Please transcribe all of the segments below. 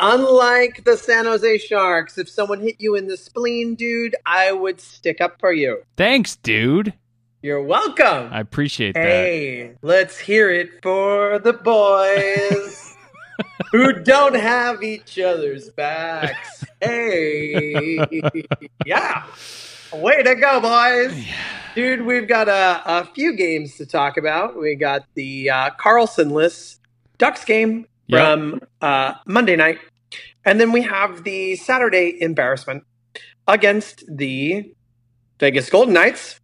unlike the San Jose Sharks, if someone hit you in the spleen, dude, I would stick up for you. Thanks, dude. You're welcome. I appreciate that. hey, let's hear it for the boys who don't have each other's backs. Hey, yeah. Way to go, boys. Dude, we've got a, a few games to talk about. We got the uh, Karlsson-less Ducks game Yep. from uh, Monday night. And then we have the Saturday embarrassment against the Vegas Golden Knights.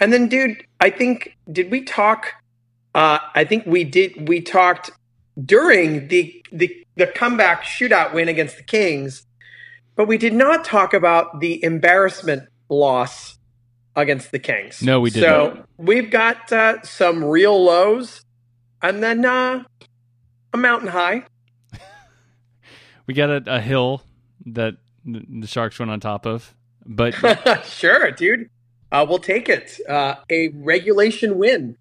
And then, dude, I think, did we talk? Uh, I think we did. We talked during the, the, the comeback shootout win against the Kings, but we did not talk about the embarrassment loss against the Kings. No, we did So not. we've got uh, some real lows and then uh, a mountain high. We got a, a hill that the Sharks went on top of, but sure, dude. Uh, we'll take it. Uh, a regulation win.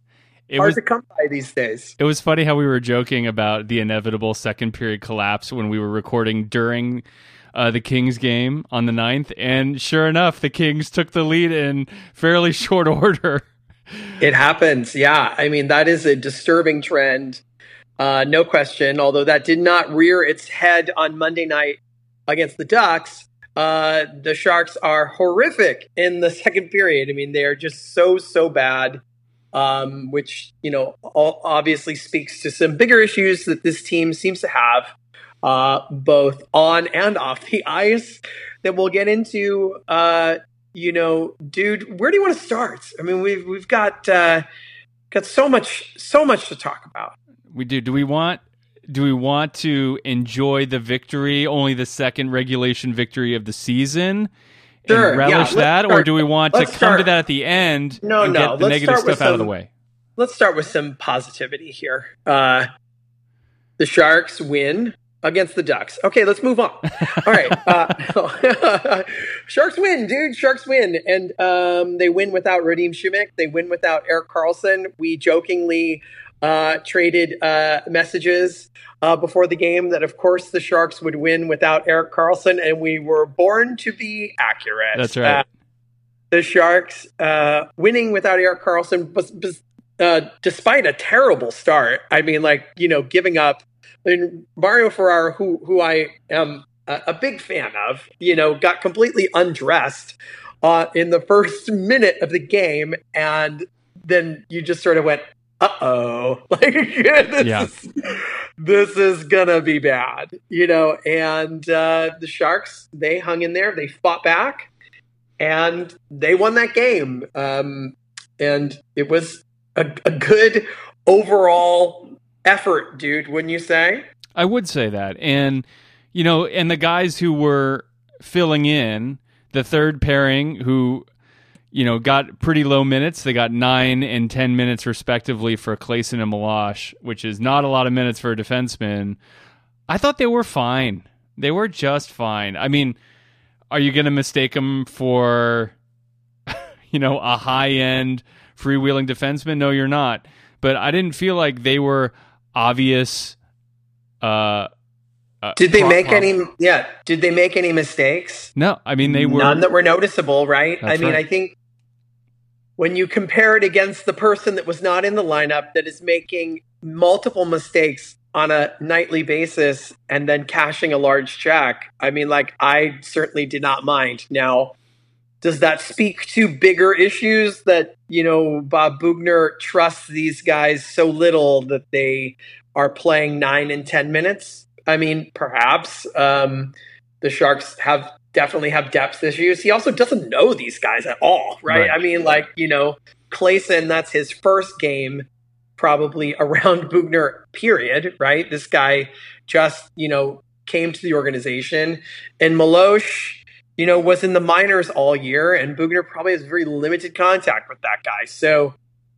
it Hard was to come by these days. it was funny how we were joking about the inevitable second period collapse when we were recording during uh, the Kings game on the 9th. and sure enough, the Kings took the lead in fairly short order. It happens. Yeah. I mean, that is a disturbing trend. Uh, no question. Although that did not rear its head on Monday night against the Ducks. Uh, the Sharks are horrific in the second period. I mean, they're just so, so bad. Um, which, you know, obviously speaks to some bigger issues that this team seems to have, uh, both on and off the ice that we'll get into. Uh, you know, dude, where do you want to start? I mean, we've we've got uh, got so much so much to talk about. We do. Do we want? Do we want to enjoy the victory, only the second regulation victory of the season, Sure, and relish let's that, or do we want to come start- to that at the end No, and no, get the negative start stuff out of the some- way? Let's start with some positivity here. Uh, the Sharks win against the Ducks. Okay, let's move on. All right, uh, Sharks win, dude. Sharks win, and um, they win without Radim Simek. They win without Erik Karlsson. We jokingly uh, traded uh, messages uh, before the game that, of course, the Sharks would win without Erik Karlsson, and we were born to be accurate. That's right. Uh, the Sharks uh, winning without Erik Karlsson, but, uh, despite a terrible start. I mean, like you know, giving up. I mean, Mario Ferraro, who who I am a, a big fan of, you know, got completely undressed uh, in the first minute of the game, and then you just sort of went, "Uh oh, like this Yeah. is this is gonna be bad," you know. And uh, the Sharks, they hung in there, they fought back, and they won that game. Um, and it was a, a good overall effort, dude. Wouldn't you say? I would say that. And, you know, and the guys who were filling in, the third pairing who, you know, got pretty low minutes, they got nine and 10 minutes respectively for Clayson and Meloche, which is not a lot of minutes for a defenseman. I thought they were fine. They were just fine. I mean, are you going to mistake them for, you know, a high end freewheeling defenseman? No, you're not. But I didn't feel like they were obvious. Uh, uh, Did they make any? Yeah. Did they make any mistakes? No, I mean they were. none that were noticeable, right? I mean, right. I think when you compare it against the person that was not in the lineup that is making multiple mistakes on a nightly basis and then cashing a large check, I mean, like I certainly did not mind. Now, does that speak to bigger issues that you know Bob Boughner trusts these guys so little that they are playing nine and ten minutes? I mean, perhaps um, the Sharks have definitely have depth issues. He also doesn't know these guys at all, right? Right. I mean, like you know, Clayson, that's his first game probably around Boughner. Period. Right? This guy just you know came to the organization, and Meloche you know, was in the minors all year, and Boughner probably has very limited contact with that guy. So,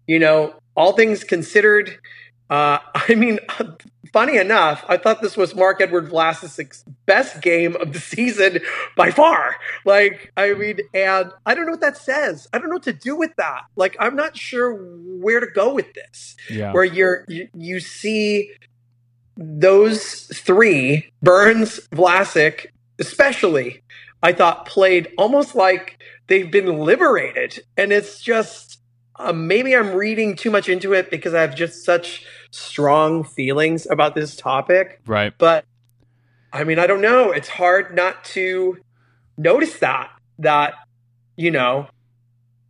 you know, all things considered, uh, I mean, funny enough, I thought this was Marc-Edouard Vlasic's best game of the season by far. Like, I mean, and I don't know what that says. I don't know what to do with that. Like, I'm not sure where to go with this. Yeah. Where you're you, you see those three, Burns, Vlasic, especially, I thought played almost like they've been liberated. And it's just um, maybe I'm reading too much into it because I have just such strong feelings about this topic. Right. But I mean, I don't know. It's hard not to notice that, that, you know,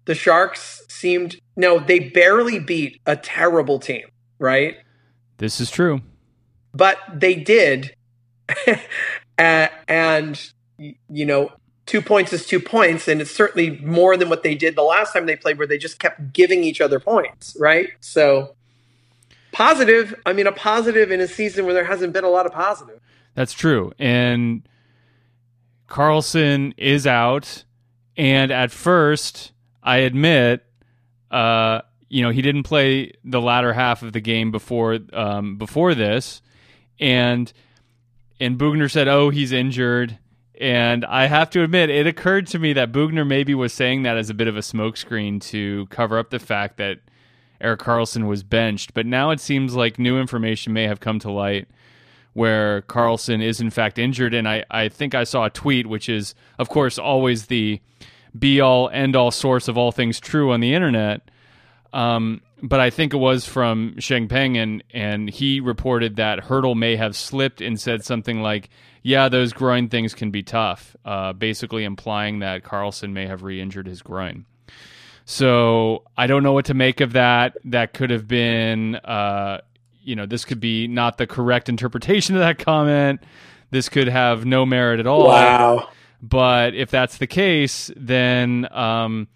the Sharks seemed, no, they barely beat a terrible team, right? This is true. But they did. and, you know, two points is two points, and it's certainly more than what they did the last time they played, where they just kept giving each other points, right? So positive. I mean, a positive in a season where there hasn't been a lot of positive. That's true. And Karlsson is out, and at first, I admit, uh, you know, he didn't play the latter half of the game before um, before this, and and Boughner said, "Oh, he's injured." And I have to admit, it occurred to me that Boughner maybe was saying that as a bit of a smokescreen to cover up the fact that Erik Karlsson was benched. But now it seems like new information may have come to light where Karlsson is in fact injured. And I, I think I saw a tweet, which is, of course, always the be all end all source of all things true on the internet. Um, but I think it was from Sheng Peng, and, and he reported that Hertl may have slipped and said something like, yeah, those groin things can be tough, uh, basically implying that Karlsson may have re injured his groin. So I don't know what to make of that. That could have been, uh, you know, this could be not the correct interpretation of that comment. This could have no merit at all. Wow. But if that's the case, then, um,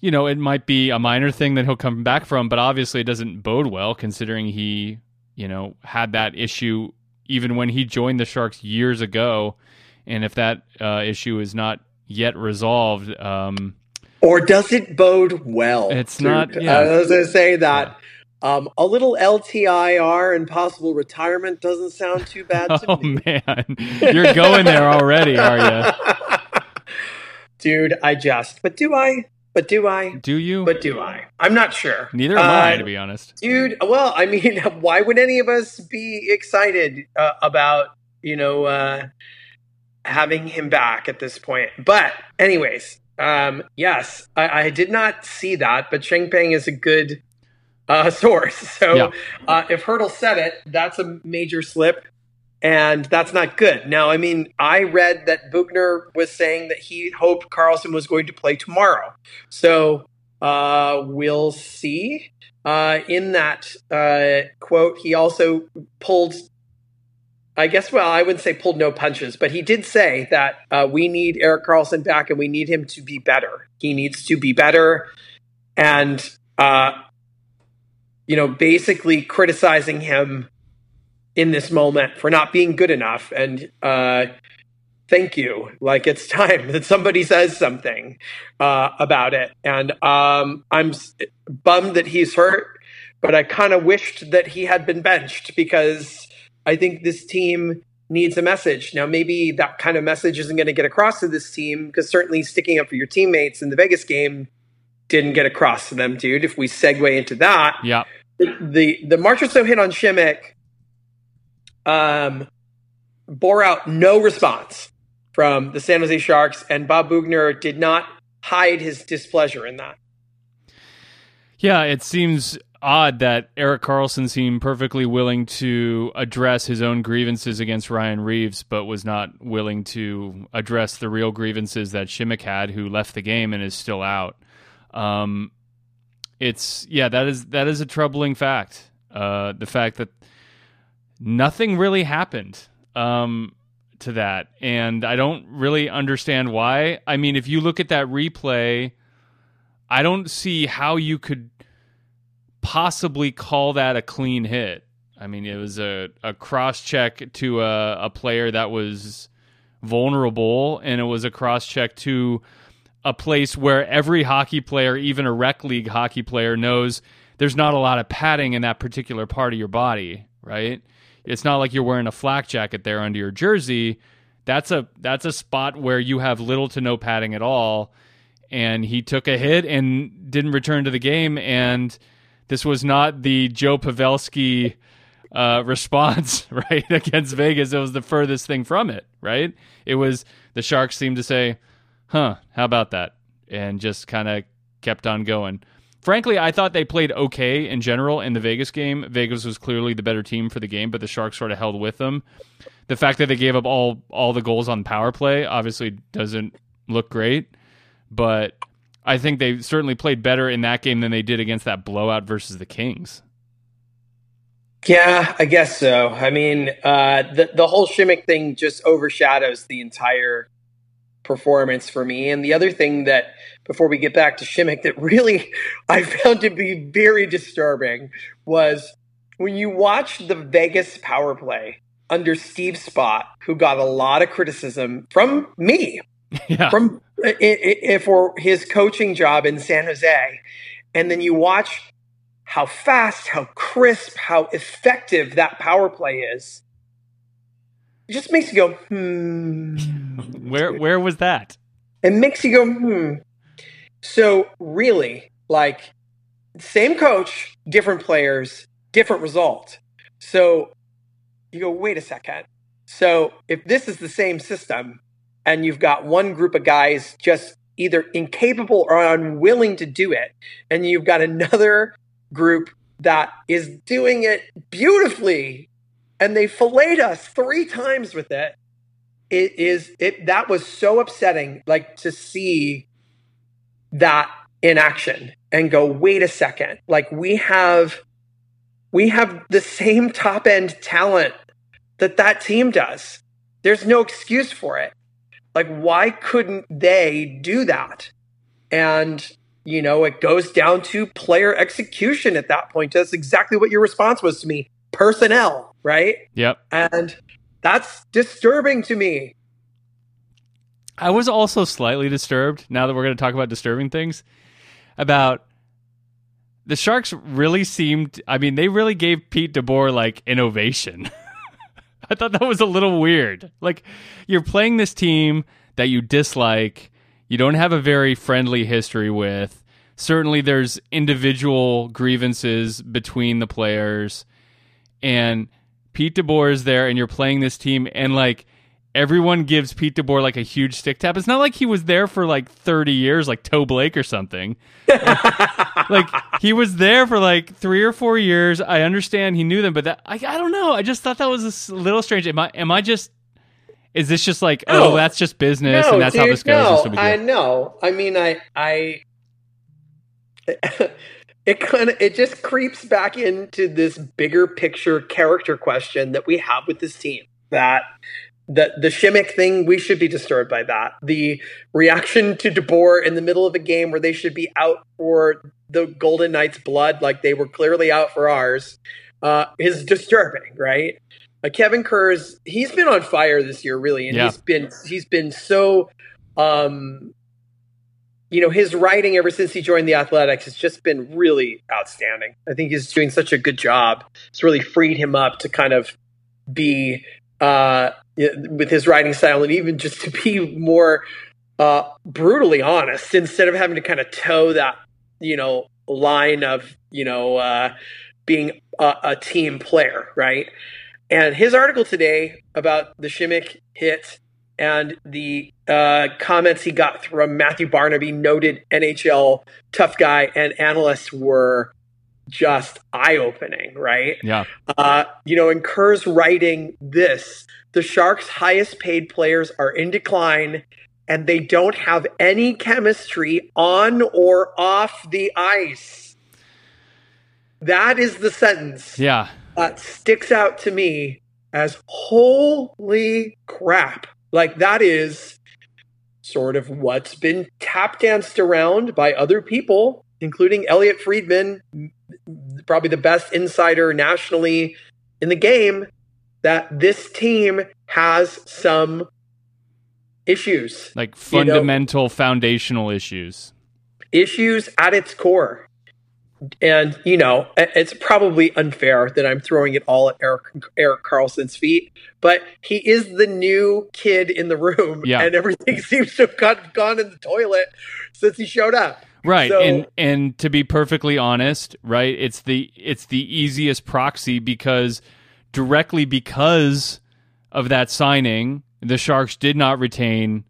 you know, it might be a minor thing that he'll come back from, but obviously it doesn't bode well considering he, you know, had that issue even when he joined the Sharks years ago. And if that uh, issue is not yet resolved, um, or does it bode well? It's not. Yeah. I was going to say that yeah. um, a little LTIR and possible retirement doesn't sound too bad to oh, me. man, you're going there already, are you? Dude, I just. But do I? But do I? Do you? But do I? I'm not sure. Neither am uh, I, to be honest. Dude, well, I mean, why would any of us be excited uh, about, you know, uh, having him back at this point? But, anyways, um, yes, I, I, did not see that, but Sheng Peng is a good uh, source. So yeah. Uh, if Hertl said it, that's a major slip and that's not good. Now, I mean, I read that Boughner was saying that he hoped Karlsson was going to play tomorrow. So uh, we'll see. Uh, in that uh, quote, he also pulled, I guess, well, I wouldn't say pulled no punches, but he did say that uh, we need Erik Karlsson back and we need him to be better. He needs to be better. And, uh, you know, basically criticizing him in this moment for not being good enough and uh, thank you. Like it's time that somebody says something uh, about it. And um, i'm bummed that he's hurt but i kind of wished that he had been benched because i think this team needs a message. Now maybe that kind of message isn't going to get across to this team because certainly sticking up for your teammates in the vegas game didn't get across to them dude if we segue into that. Yeah. The the, the Marchessault hit on Simek um, bore out no response from the San Jose Sharks, and Bob Boughner did not hide his displeasure in that. Yeah, it seems odd that Erik Karlsson seemed perfectly willing to address his own grievances against Ryan Reaves, but was not willing to address the real grievances that Simek had, who left the game and is still out. Um, it's yeah, that is that is a troubling fact. Uh, the fact that nothing really happened um, to that. And I don't really understand why. I mean, if you look at that replay, I don't see how you could possibly call that a clean hit. I mean, it was a, a cross check to a, a player that was vulnerable, and it was a cross check to a place where every hockey player, even a rec league hockey player, knows there's not a lot of padding in that particular part of your body, right? It's not like you're wearing a flak jacket there under your jersey. That's a that's a spot where you have little to no padding at all. And he took a hit and didn't return to the game. And this was not the Joe Pavelski uh, response, right, against Vegas. It was the furthest thing from it, right? It was the Sharks seemed to say, huh, how about that? And just kind of kept on going. Frankly, I thought they played okay in general in the Vegas game. Vegas was clearly the better team for the game, but the Sharks sort of held with them. The fact that they gave up all all the goals on power play obviously doesn't look great, but I think they certainly played better in that game than they did against that blowout versus the Kings. Yeah, I guess so. I mean, uh, the the whole Simek thing just overshadows the entire performance for me. And the other thing that, before we get back to Simek, that really I found to be very disturbing was when you watch the Vegas power play under Steve Spott, who got a lot of criticism from me, Yeah. from i- i- for his coaching job in San Jose, and then you watch how fast, how crisp, how effective that power play is. It just makes you go, hmm. where where was that? It makes you go, hmm. So really, like, same coach, different players, different result. So you go, wait a second. So if this is the same system, and you've got one group of guys just either incapable or unwilling to do it, and you've got another group that is doing it beautifully, and they filleted us three times with it. It is it that was so upsetting, like to see that in action and go, wait a second, like we have we have the same top end talent that that team does. There's no excuse for it. Like, why couldn't they do that? And, you know, it goes down to player execution at that point. That's exactly what your response was to me personnel, right? Yep. And that's disturbing to me. I was also slightly disturbed now that we're going to talk about disturbing things about the Sharks really seemed I mean they really gave Pete DeBoer like innovation. I thought that was a little weird. Like you're playing this team that you dislike, you don't have a very friendly history with. Certainly there's individual grievances between the players and Pete DeBoer is there and you're playing this team and like everyone gives Pete DeBoer like a huge stick tap. It's not like he was there for like 30 years like Toe Blake or something. like he was there for like 3 or 4 years. I understand he knew them, but that I, I don't know. I just thought that was a little strange. Am I am I just is this just like oh that's just business and that's how this goes? No, no I know. I mean, I, I, it kind of, it just creeps back into this bigger picture character question that we have with this team. That the the Simek thing, we should be disturbed by that. The reaction to DeBoer in the middle of a game where they should be out for the Golden Knights' blood, like they were clearly out for ours, uh, is disturbing, right? Uh, Kevin Kurz he's been on fire this year, really, and Yeah. he's been he's been so, um, you know, his writing ever since he joined the Athletics has just been really outstanding. I think he's doing such a good job. It's really freed him up to kind of be uh, with his writing style, and even just to be more uh, brutally honest instead of having to kind of toe that you know line of you know uh, being a, a team player, right? And his article today about the Simek hit and the uh, comments he got from Matthew Barnaby, noted NHL tough guy and analyst, were just eye opening, right? Yeah. Uh, you know, and Kurz writing this the Sharks' highest paid players are in decline and they don't have any chemistry on or off the ice. That is the sentence Yeah. that sticks out to me as holy crap. Like that is sort of what's been tap danced around by other people, including Elliotte Friedman, probably the best insider nationally in the game, that this team has some issues, like You know- fundamental foundational issues. issues at its core. And you know, it's probably unfair that I'm throwing it all at Erik Erik Karlsson's feet, but he is the new kid in the room, Yeah. and everything seems to have got, gone in the toilet since he showed up. Right. So- and and to be perfectly honest, right, it's the it's the easiest proxy because directly because of that signing, the Sharks did not retain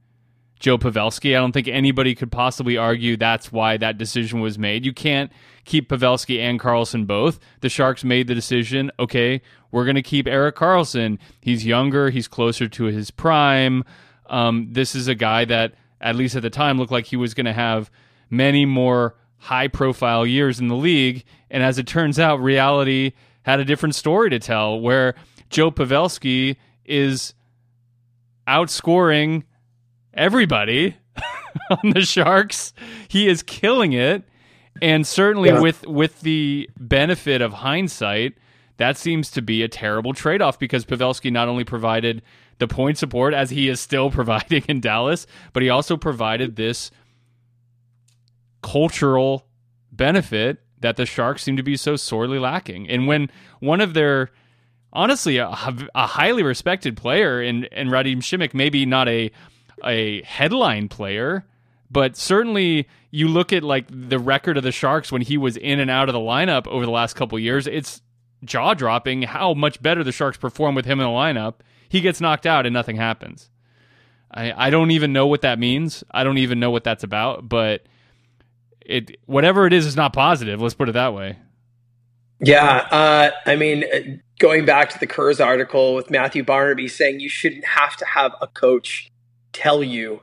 Joe Pavelski. I don't think anybody could possibly argue that's why that decision was made. You can't keep Pavelski and Karlsson both. The Sharks made the decision, okay, we're going to keep Erik Karlsson. He's younger, he's closer to his prime. Um, this is a guy that, at least at the time, looked like he was going to have many more high profile years in the league. And as it turns out, reality had a different story to tell where Joe Pavelski is outscoring everybody on the Sharks. He is killing it. And certainly Yeah. with with the benefit of hindsight, that seems to be a terrible trade-off because Pavelski not only provided the point support as he is still providing in Dallas, but he also provided this cultural benefit that the Sharks seem to be so sorely lacking. And when one of their honestly a, a highly respected player in in Radim Simek, maybe not a a headline player, but certainly you look at like the record of the Sharks when he was in and out of the lineup over the last couple years, it's jaw dropping how much better the Sharks perform with him in the lineup. He gets knocked out and nothing happens. I, I don't even know what that means. I don't even know what that's about, but it whatever it is is not positive. Let's put it that way. Yeah, uh, I mean, uh, going back to the Kurz article with Matthew Barnaby saying you shouldn't have to have a coach tell you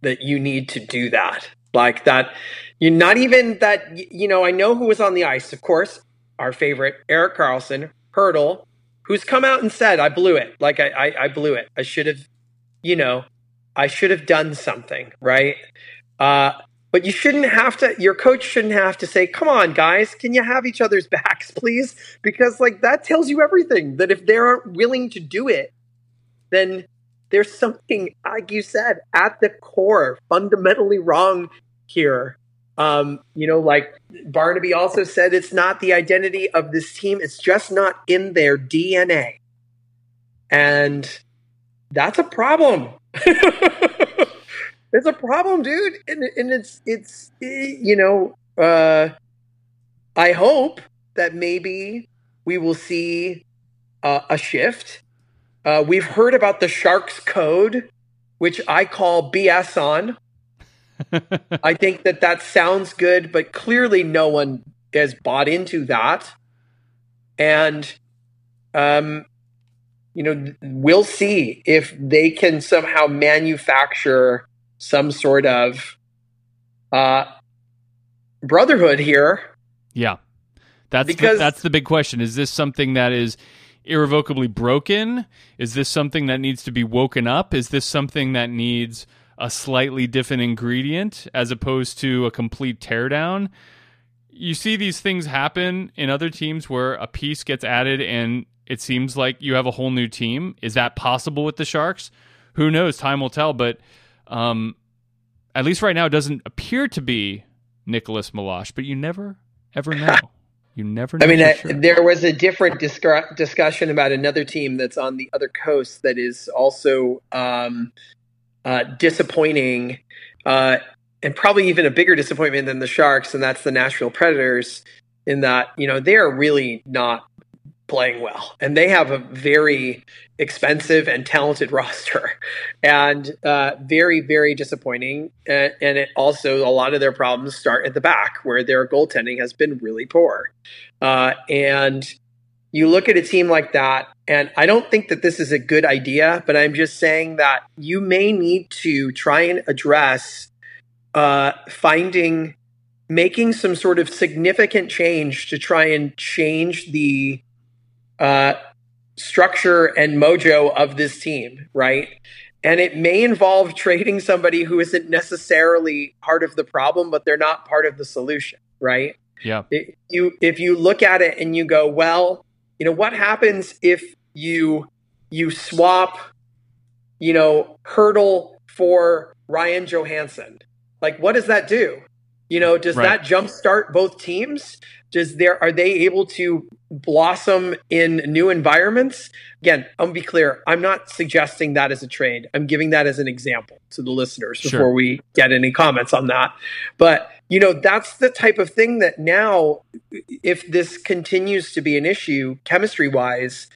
that you need to do that. Like that, you're not even that. You know, I know who was on the ice. Of course, our favorite Erik Karlsson, Hertl, who's come out and said, "I blew it. Like I, I, I blew it. I should have, you know, I should have done something, right?" Uh, but you shouldn't have to. Your coach shouldn't have to say, "Come on, guys, can you have each other's backs, please?" Because like that tells you everything. That if they aren't willing to do it, then there's something, like you said, at the core, fundamentally wrong here. Um, you know, like Barnaby also said, it's not the identity of this team. It's just not in their DNA, and that's a problem. it's a problem, dude, and, and it's it's eh, you know, uh, I hope that maybe we will see uh, a shift. Uh, we've heard about the Sharks Code, which I call BS on. I think that that sounds good, but clearly no one has bought into that. And, um, you know, we'll see if they can somehow manufacture some sort of uh, brotherhood here. Yeah. That's the, Because- that's the big question. Is this something that is irrevocably broken? Is this something that needs to be woken up? Is this something that needs a slightly different ingredient as opposed to a complete teardown? You see these things happen in other teams where a piece gets added and it seems like you have a whole new team. Is that possible with the Sharks? Who knows? Time will tell. But um, at least right now, it doesn't appear to be Nicholas Meloche. But you never, ever know. You never know. I mean, I, sure. there was a different discra- discussion about another team that's on the other coast that is also um, uh, disappointing, uh, and probably even a bigger disappointment than the Sharks, and that's the Nashville Predators. In that, you know, they are really not playing well, and they have a very expensive and talented roster, and uh, very, very disappointing. And, and it also a lot of their problems start at the back, where their goaltending has been really poor. Uh, and you look at a team like that, and I don't think that this is a good idea, but I'm just saying that you may need to try and address uh, finding, making some sort of significant change to try and change the uh, structure and mojo of this team, right? And it may involve trading somebody who isn't necessarily part of the problem, but they're not part of the solution, right? yeah. It- you if you look at it and you go, well, you know, what happens if you you swap, you know, Hertl for Ryan Johansen. Like, what does that do? You know, does Right. that jumpstart both teams? Does there are they able to blossom in new environments? Again, I'm gonna be clear. I'm not suggesting that as a trade. I'm giving that as an example to the listeners Sure. before we get any comments on that. But you know, that's the type of thing that now, if this continues to be an issue, chemistry wise,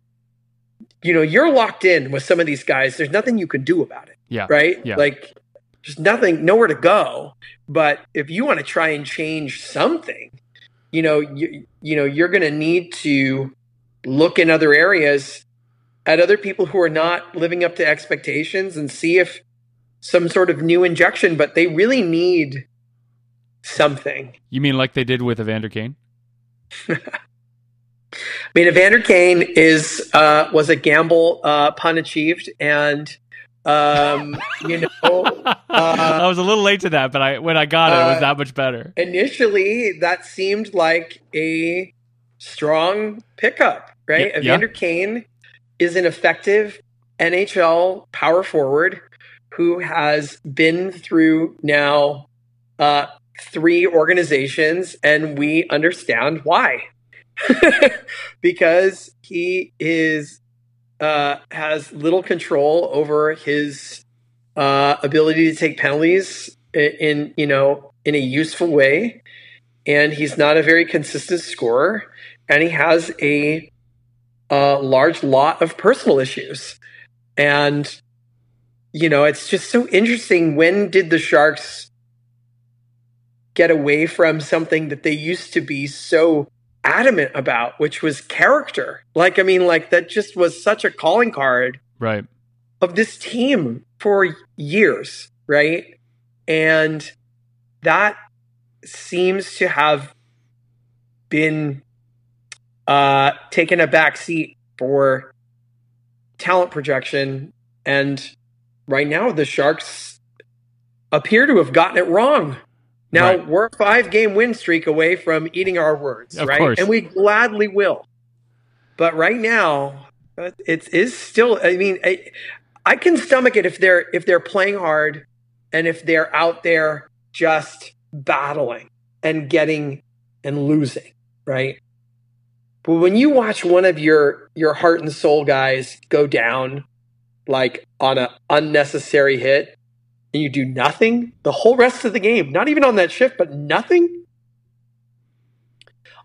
you know, you're locked in with some of these guys. There's nothing you can do about it Yeah. right? Yeah. Like just nothing, nowhere to go. But if you want to try and change something, you know, you you know, you're going to need to look in other areas at other people who are not living up to expectations and see if some sort of new injection. But they really need something. You mean like they did with Evander Kane? I mean, Evander Kane is uh, was a gamble uh, pun achieved, and um, you know. I was a little late to that, but I when I got it, it was uh, that much better. initially that seemed like a strong pickup, right? Yeah, yeah. Evander Kane is an effective NHL power forward who has been through now uh, three organizations, and we understand why. because he is uh, has little control over his uh, ability to take penalties in, in you know in a useful way, and he's not a very consistent scorer, and he has a, a large lot of personal issues, and you know it's just so interesting. When did the Sharks get away from something that they used to be so adamant about, which was character? Like, I mean, like that just was such a calling card Right. of this team for years, right? And that seems to have been uh, taken a back seat for talent projection. And right now, the Sharks appear to have gotten it wrong. Now, Right. we're a five game win streak away from eating our words, Of right? course. And we gladly will. But right now, it is still, I mean, I, I can stomach it if they're if they're playing hard and if they're out there just battling and getting and losing, right? But when you watch one of your your heart and soul guys go down like on a unnecessary hit and you do nothing the whole rest of the game, not even on that shift, but nothing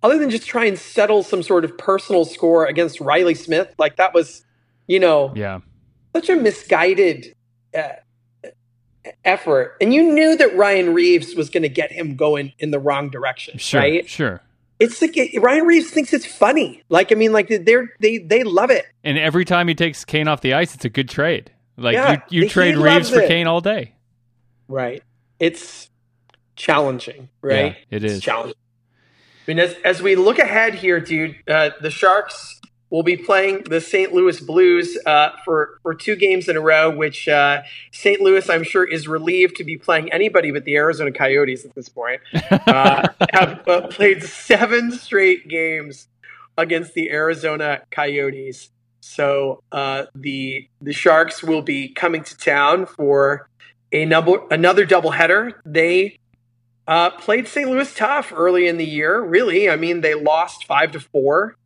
other than just try and settle some sort of personal score against Riley Smith, like that was, you know, Yeah. such a misguided uh, effort. And you knew that Ryan Reaves was going to get him going in the wrong direction, Sure. right? Sure. It's like it, Ryan Reaves thinks it's funny. Like I mean, like they're they they love it. And every time he takes Kane off the ice, it's a good trade. Like Yeah, you, you trade Reaves for it. Kane all day. Right. It's challenging, right? Yeah, it It's is. challenging. I mean, as, as we look ahead here, dude, uh, the Sharks will be playing the St. Louis Blues uh, for, for two games in a row, which uh, St. Louis, I'm sure, is relieved to be playing anybody but the Arizona Coyotes at this point. Uh, have uh, played seven straight games against the Arizona Coyotes. So uh, the the Sharks will be coming to town for a number another doubleheader. They uh, played St. Louis tough early in the year. Really, I mean, they lost five to four,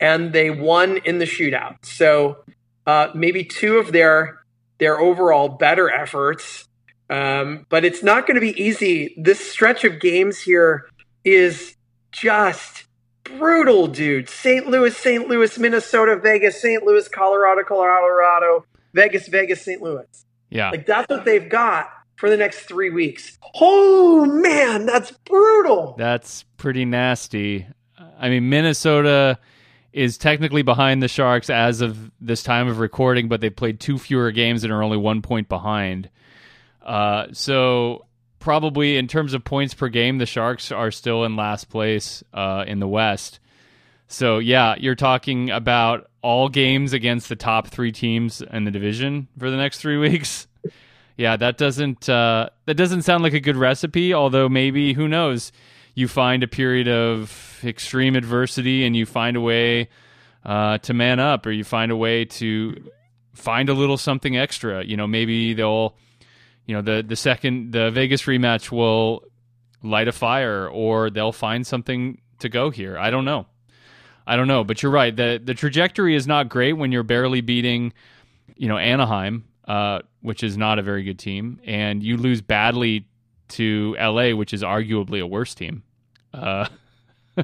and they won in the shootout. So uh, maybe two of their their overall better efforts. Um, but it's not going to be easy. This stretch of games here is just brutal, dude. St. Louis, St. Louis, Minnesota, Vegas, St. Louis, Colorado, Colorado, Vegas, Vegas, St. Louis. Yeah. Like that's what they've got for the next three weeks. Oh man, that's brutal. That's pretty nasty. I mean, Minnesota is technically behind the Sharks as of this time of recording, but they played two fewer games and are only one point behind. Uh, so probably in terms of points per game, the Sharks are still in last place uh, in the West. So yeah, you're talking about all games against the top three teams in the division for the next three weeks. Yeah, that doesn't uh, that doesn't sound like a good recipe. Although maybe who knows, you find a period of extreme adversity and you find a way uh, to man up, or you find a way to find a little something extra. You know, maybe they'll you know the the second the Vegas rematch will light a fire or they'll find something to go here. I don't know. I don't know, but you're right. the The trajectory is not great when you're barely beating, you know, Anaheim, uh, which is not a very good team, and you lose badly to LA, which is arguably a worse team. Uh,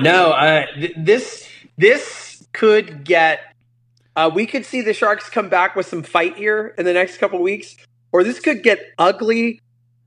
no, uh, th- this this could get. Uh, we could see the Sharks come back with some fight here in the next couple weeks, or this could get ugly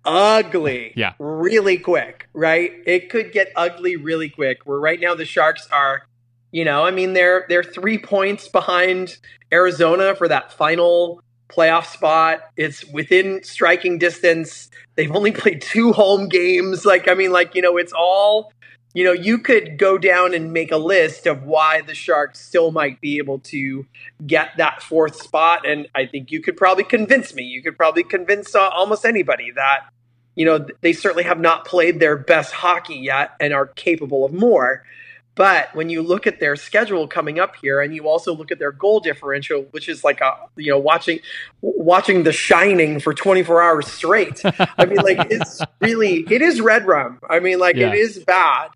ugly yeah. really quick, right? It could get ugly really quick. Where right now the Sharks are, you know, I mean they're they're 3 points behind Arizona for that final playoff spot. It's within striking distance. They've only played two home games. Like I mean like, you know, it's all you know, you could go down and make a list of why the Sharks still might be able to get that fourth spot. And I think you could probably convince me. You could probably convince uh, almost anybody that, you know, they certainly have not played their best hockey yet and are capable of more. But when you look at their schedule coming up here, and you also look at their goal differential, which is like a you know watching watching The Shining for 24 hours straight. I mean, like it's really it is red rum. I mean, like yeah. it is bad.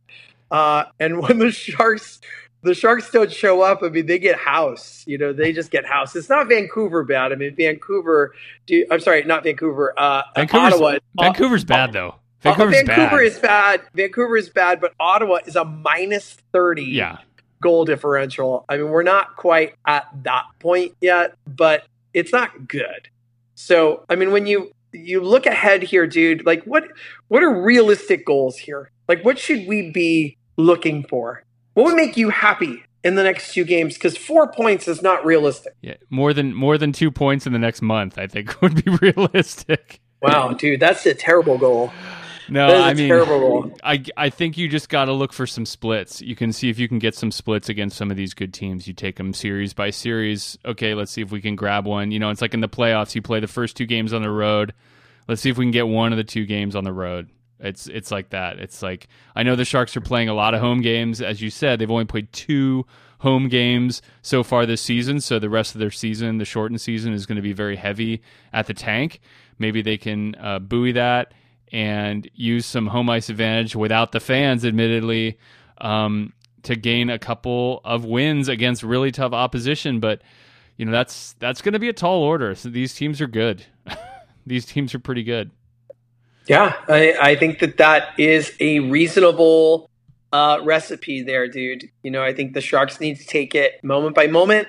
Uh, and when the Sharks the Sharks don't show up. I mean, they get house. You know, they just get house. It's not Vancouver bad. I mean, Vancouver. Do, I'm sorry, not Vancouver. Uh, Vancouver's, Ottawa. Vancouver's bad though. Vancouver's uh, Vancouver bad. is bad. Vancouver is bad, but Ottawa is a minus thirty. Yeah. Goal differential. I mean, we're not quite at that point yet, but it's not good. So, I mean, when you you look ahead here, dude, like what what are realistic goals here? Like, what should we be looking for? What would make you happy in the next two games? Because four points is not realistic. Yeah, more than more than two points in the next month, I think would be realistic. Wow, dude, that's a terrible goal. No, I mean, I I think you just got to look for some splits. You can see if you can get some splits against some of these good teams. You take them series by series. Okay, let's see if we can grab one. You know, it's like in the playoffs. You play the first two games on the road. Let's see if we can get one of the two games on the road. It's it's like that. It's like I know the Sharks are playing a lot of home games. As you said, they've only played two home games so far this season. So the rest of their season, the shortened season, is going to be very heavy at the tank. Maybe they can uh, buoy that and use some home ice advantage without the fans, admittedly, um, to gain a couple of wins against really tough opposition. But you know that's that's going to be a tall order. So these teams are good. these teams are pretty good. Yeah, I, I think that that is a reasonable uh, recipe there, dude. You know, I think the Sharks need to take it moment by moment.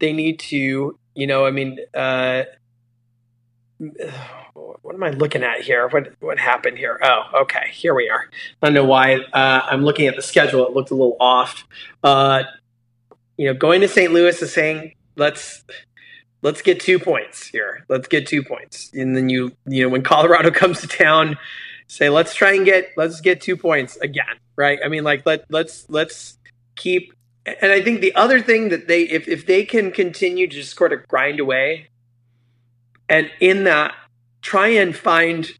They need to, you know, I mean, uh, what am I looking at here? What what happened here? Oh, okay, here we are. I don't know why uh, I'm looking at the schedule. It looked a little off. Uh, you know, going to St. Louis is saying let's let's get two points here. Let's get two points, and then you you know when Colorado comes to town, say let's try and get let's get two points again, right? I mean, like let let's let's keep. And I think the other thing that they if if they can continue to just sort of grind away and in that try and find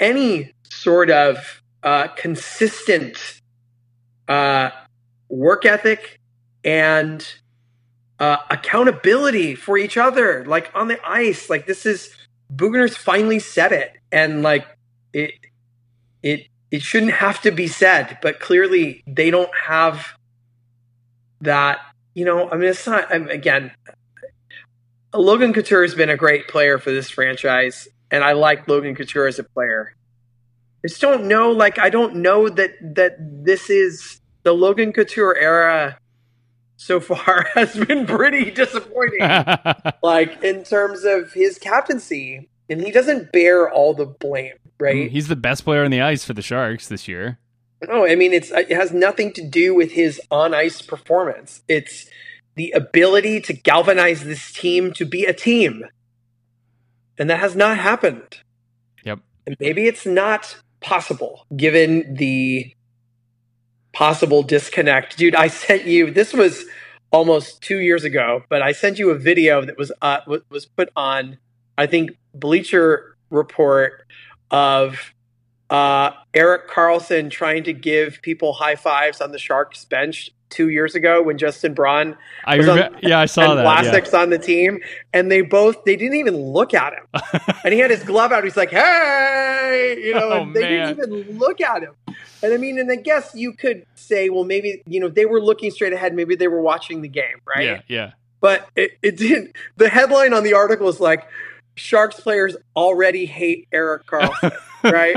any sort of uh, consistent uh, work ethic and uh, accountability for each other, like on the ice. Like this is Boughner's finally said it, and like it, it, it shouldn't have to be said, but clearly they don't have that. You know, I mean, it's not. I'm, again, Logan Couture has been a great player for this franchise, and I like Logan Couture as a player. I just don't know, like I don't know that that this is the Logan Couture era so far has been pretty disappointing. like in terms of his captaincy, and he doesn't bear all the blame, right? He's the best player on the ice for the Sharks this year. No, I mean it's it has nothing to do with his on ice performance. It's the ability to galvanize this team to be a team. And that has not happened. Yep. And maybe it's not possible given the possible disconnect. Dude, I sent you this was almost 2 years ago, but I sent you a video that was uh, was put on I think Bleacher Report of uh, Erik Karlsson trying to give people high fives on the Sharks bench two years ago when Justin Braun I was on- yeah, I saw and that. yeah. Vlasic's on the team, and they both they didn't even look at him, and he had his glove out. He's like, "Hey," you know, Oh, and they man. didn't even look at him. And I mean, and I guess you could say, well, maybe you know they were looking straight ahead. Maybe they were watching the game, right? Yeah, yeah. But it, it didn't. The headline on the article is like, "Sharks players already hate Erik Karlsson," right?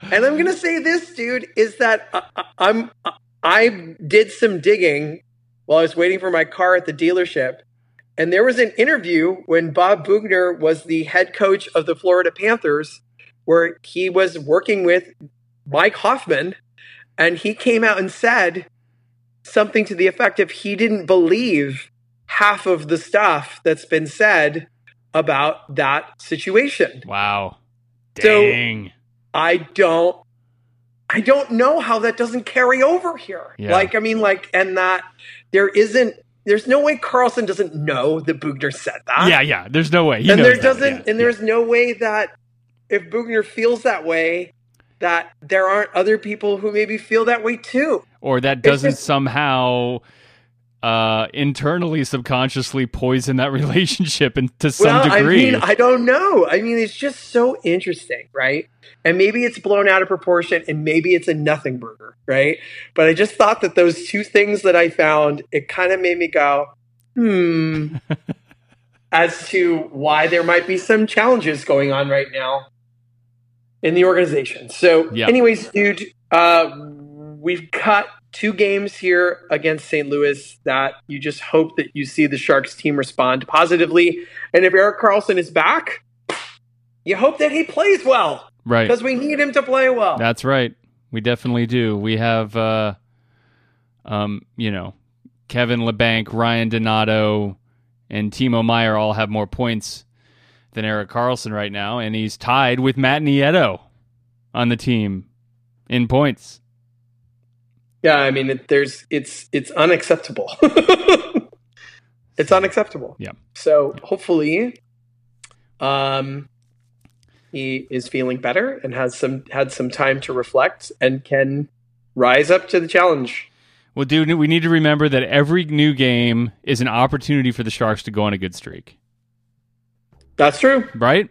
And I'm gonna say this, dude, is that I, I- I'm uh, I did some digging while I was waiting for my car at the dealership, and there was an interview when Bob Boughner was the head coach of the Florida Panthers, where he was working with Mike Hoffman, and he came out and said something to the effect of he didn't believe half of the stuff that's been said about that situation. wow. So- Dang. I don't I don't know how that doesn't carry over here. Yeah. Like I mean like and that there isn't there's no way Karlsson doesn't know that Boughner said that. yeah, yeah. There's no way. He and there that, doesn't yeah, and there's no way that if Boughner feels that way that there aren't other people who maybe feel that way too. or that doesn't just- somehow uh internally subconsciously poison that relationship and to some well, degree. I mean, I don't know. I mean, it's just so interesting, right? And maybe it's blown out of proportion and maybe it's a nothing burger, right? But I just thought that those two things that I found, it kind of made me go, hmm, as to why there might be some challenges going on right now in the organization. So, Yeah. anyways, dude, uh, we've got two games here against St. Louis that you just hope that you see the Sharks team respond positively. And if Erik Karlsson is back, you hope that he plays well right. because we need him to play well. That's right. We definitely do. We have, uh, um, you know, Kevin Labanc, Ryan Donato, and Timo Meier all have more points than Erik Karlsson right now, and he's tied with Matt Nieto on the team in points. Yeah, I mean, it, there's it's it's unacceptable. it's unacceptable. Yeah. So hopefully, um, he is feeling better and has some had some time to reflect and can rise up to the challenge. Well, dude, we need to remember that every new game is an opportunity for the Sharks to go on a good streak, That's true. right?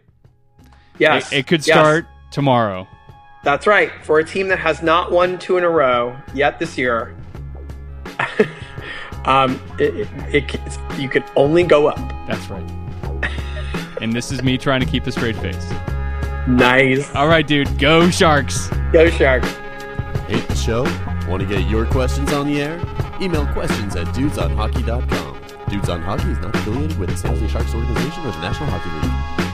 Yes, It, it could Yes. start tomorrow. That's right. For a team that has not won two in a row yet this year, um, it, it, it, it's- you can only go up. That's right. and this is me trying to keep a straight face. Nice. All right, dude, go Sharks. Go Sharks. Hate the show? Want to get your questions on the air? Email questions at dudesonhockey.com. Dudes on Hockey is not affiliated with the San Jose Sharks organization or the National Hockey League.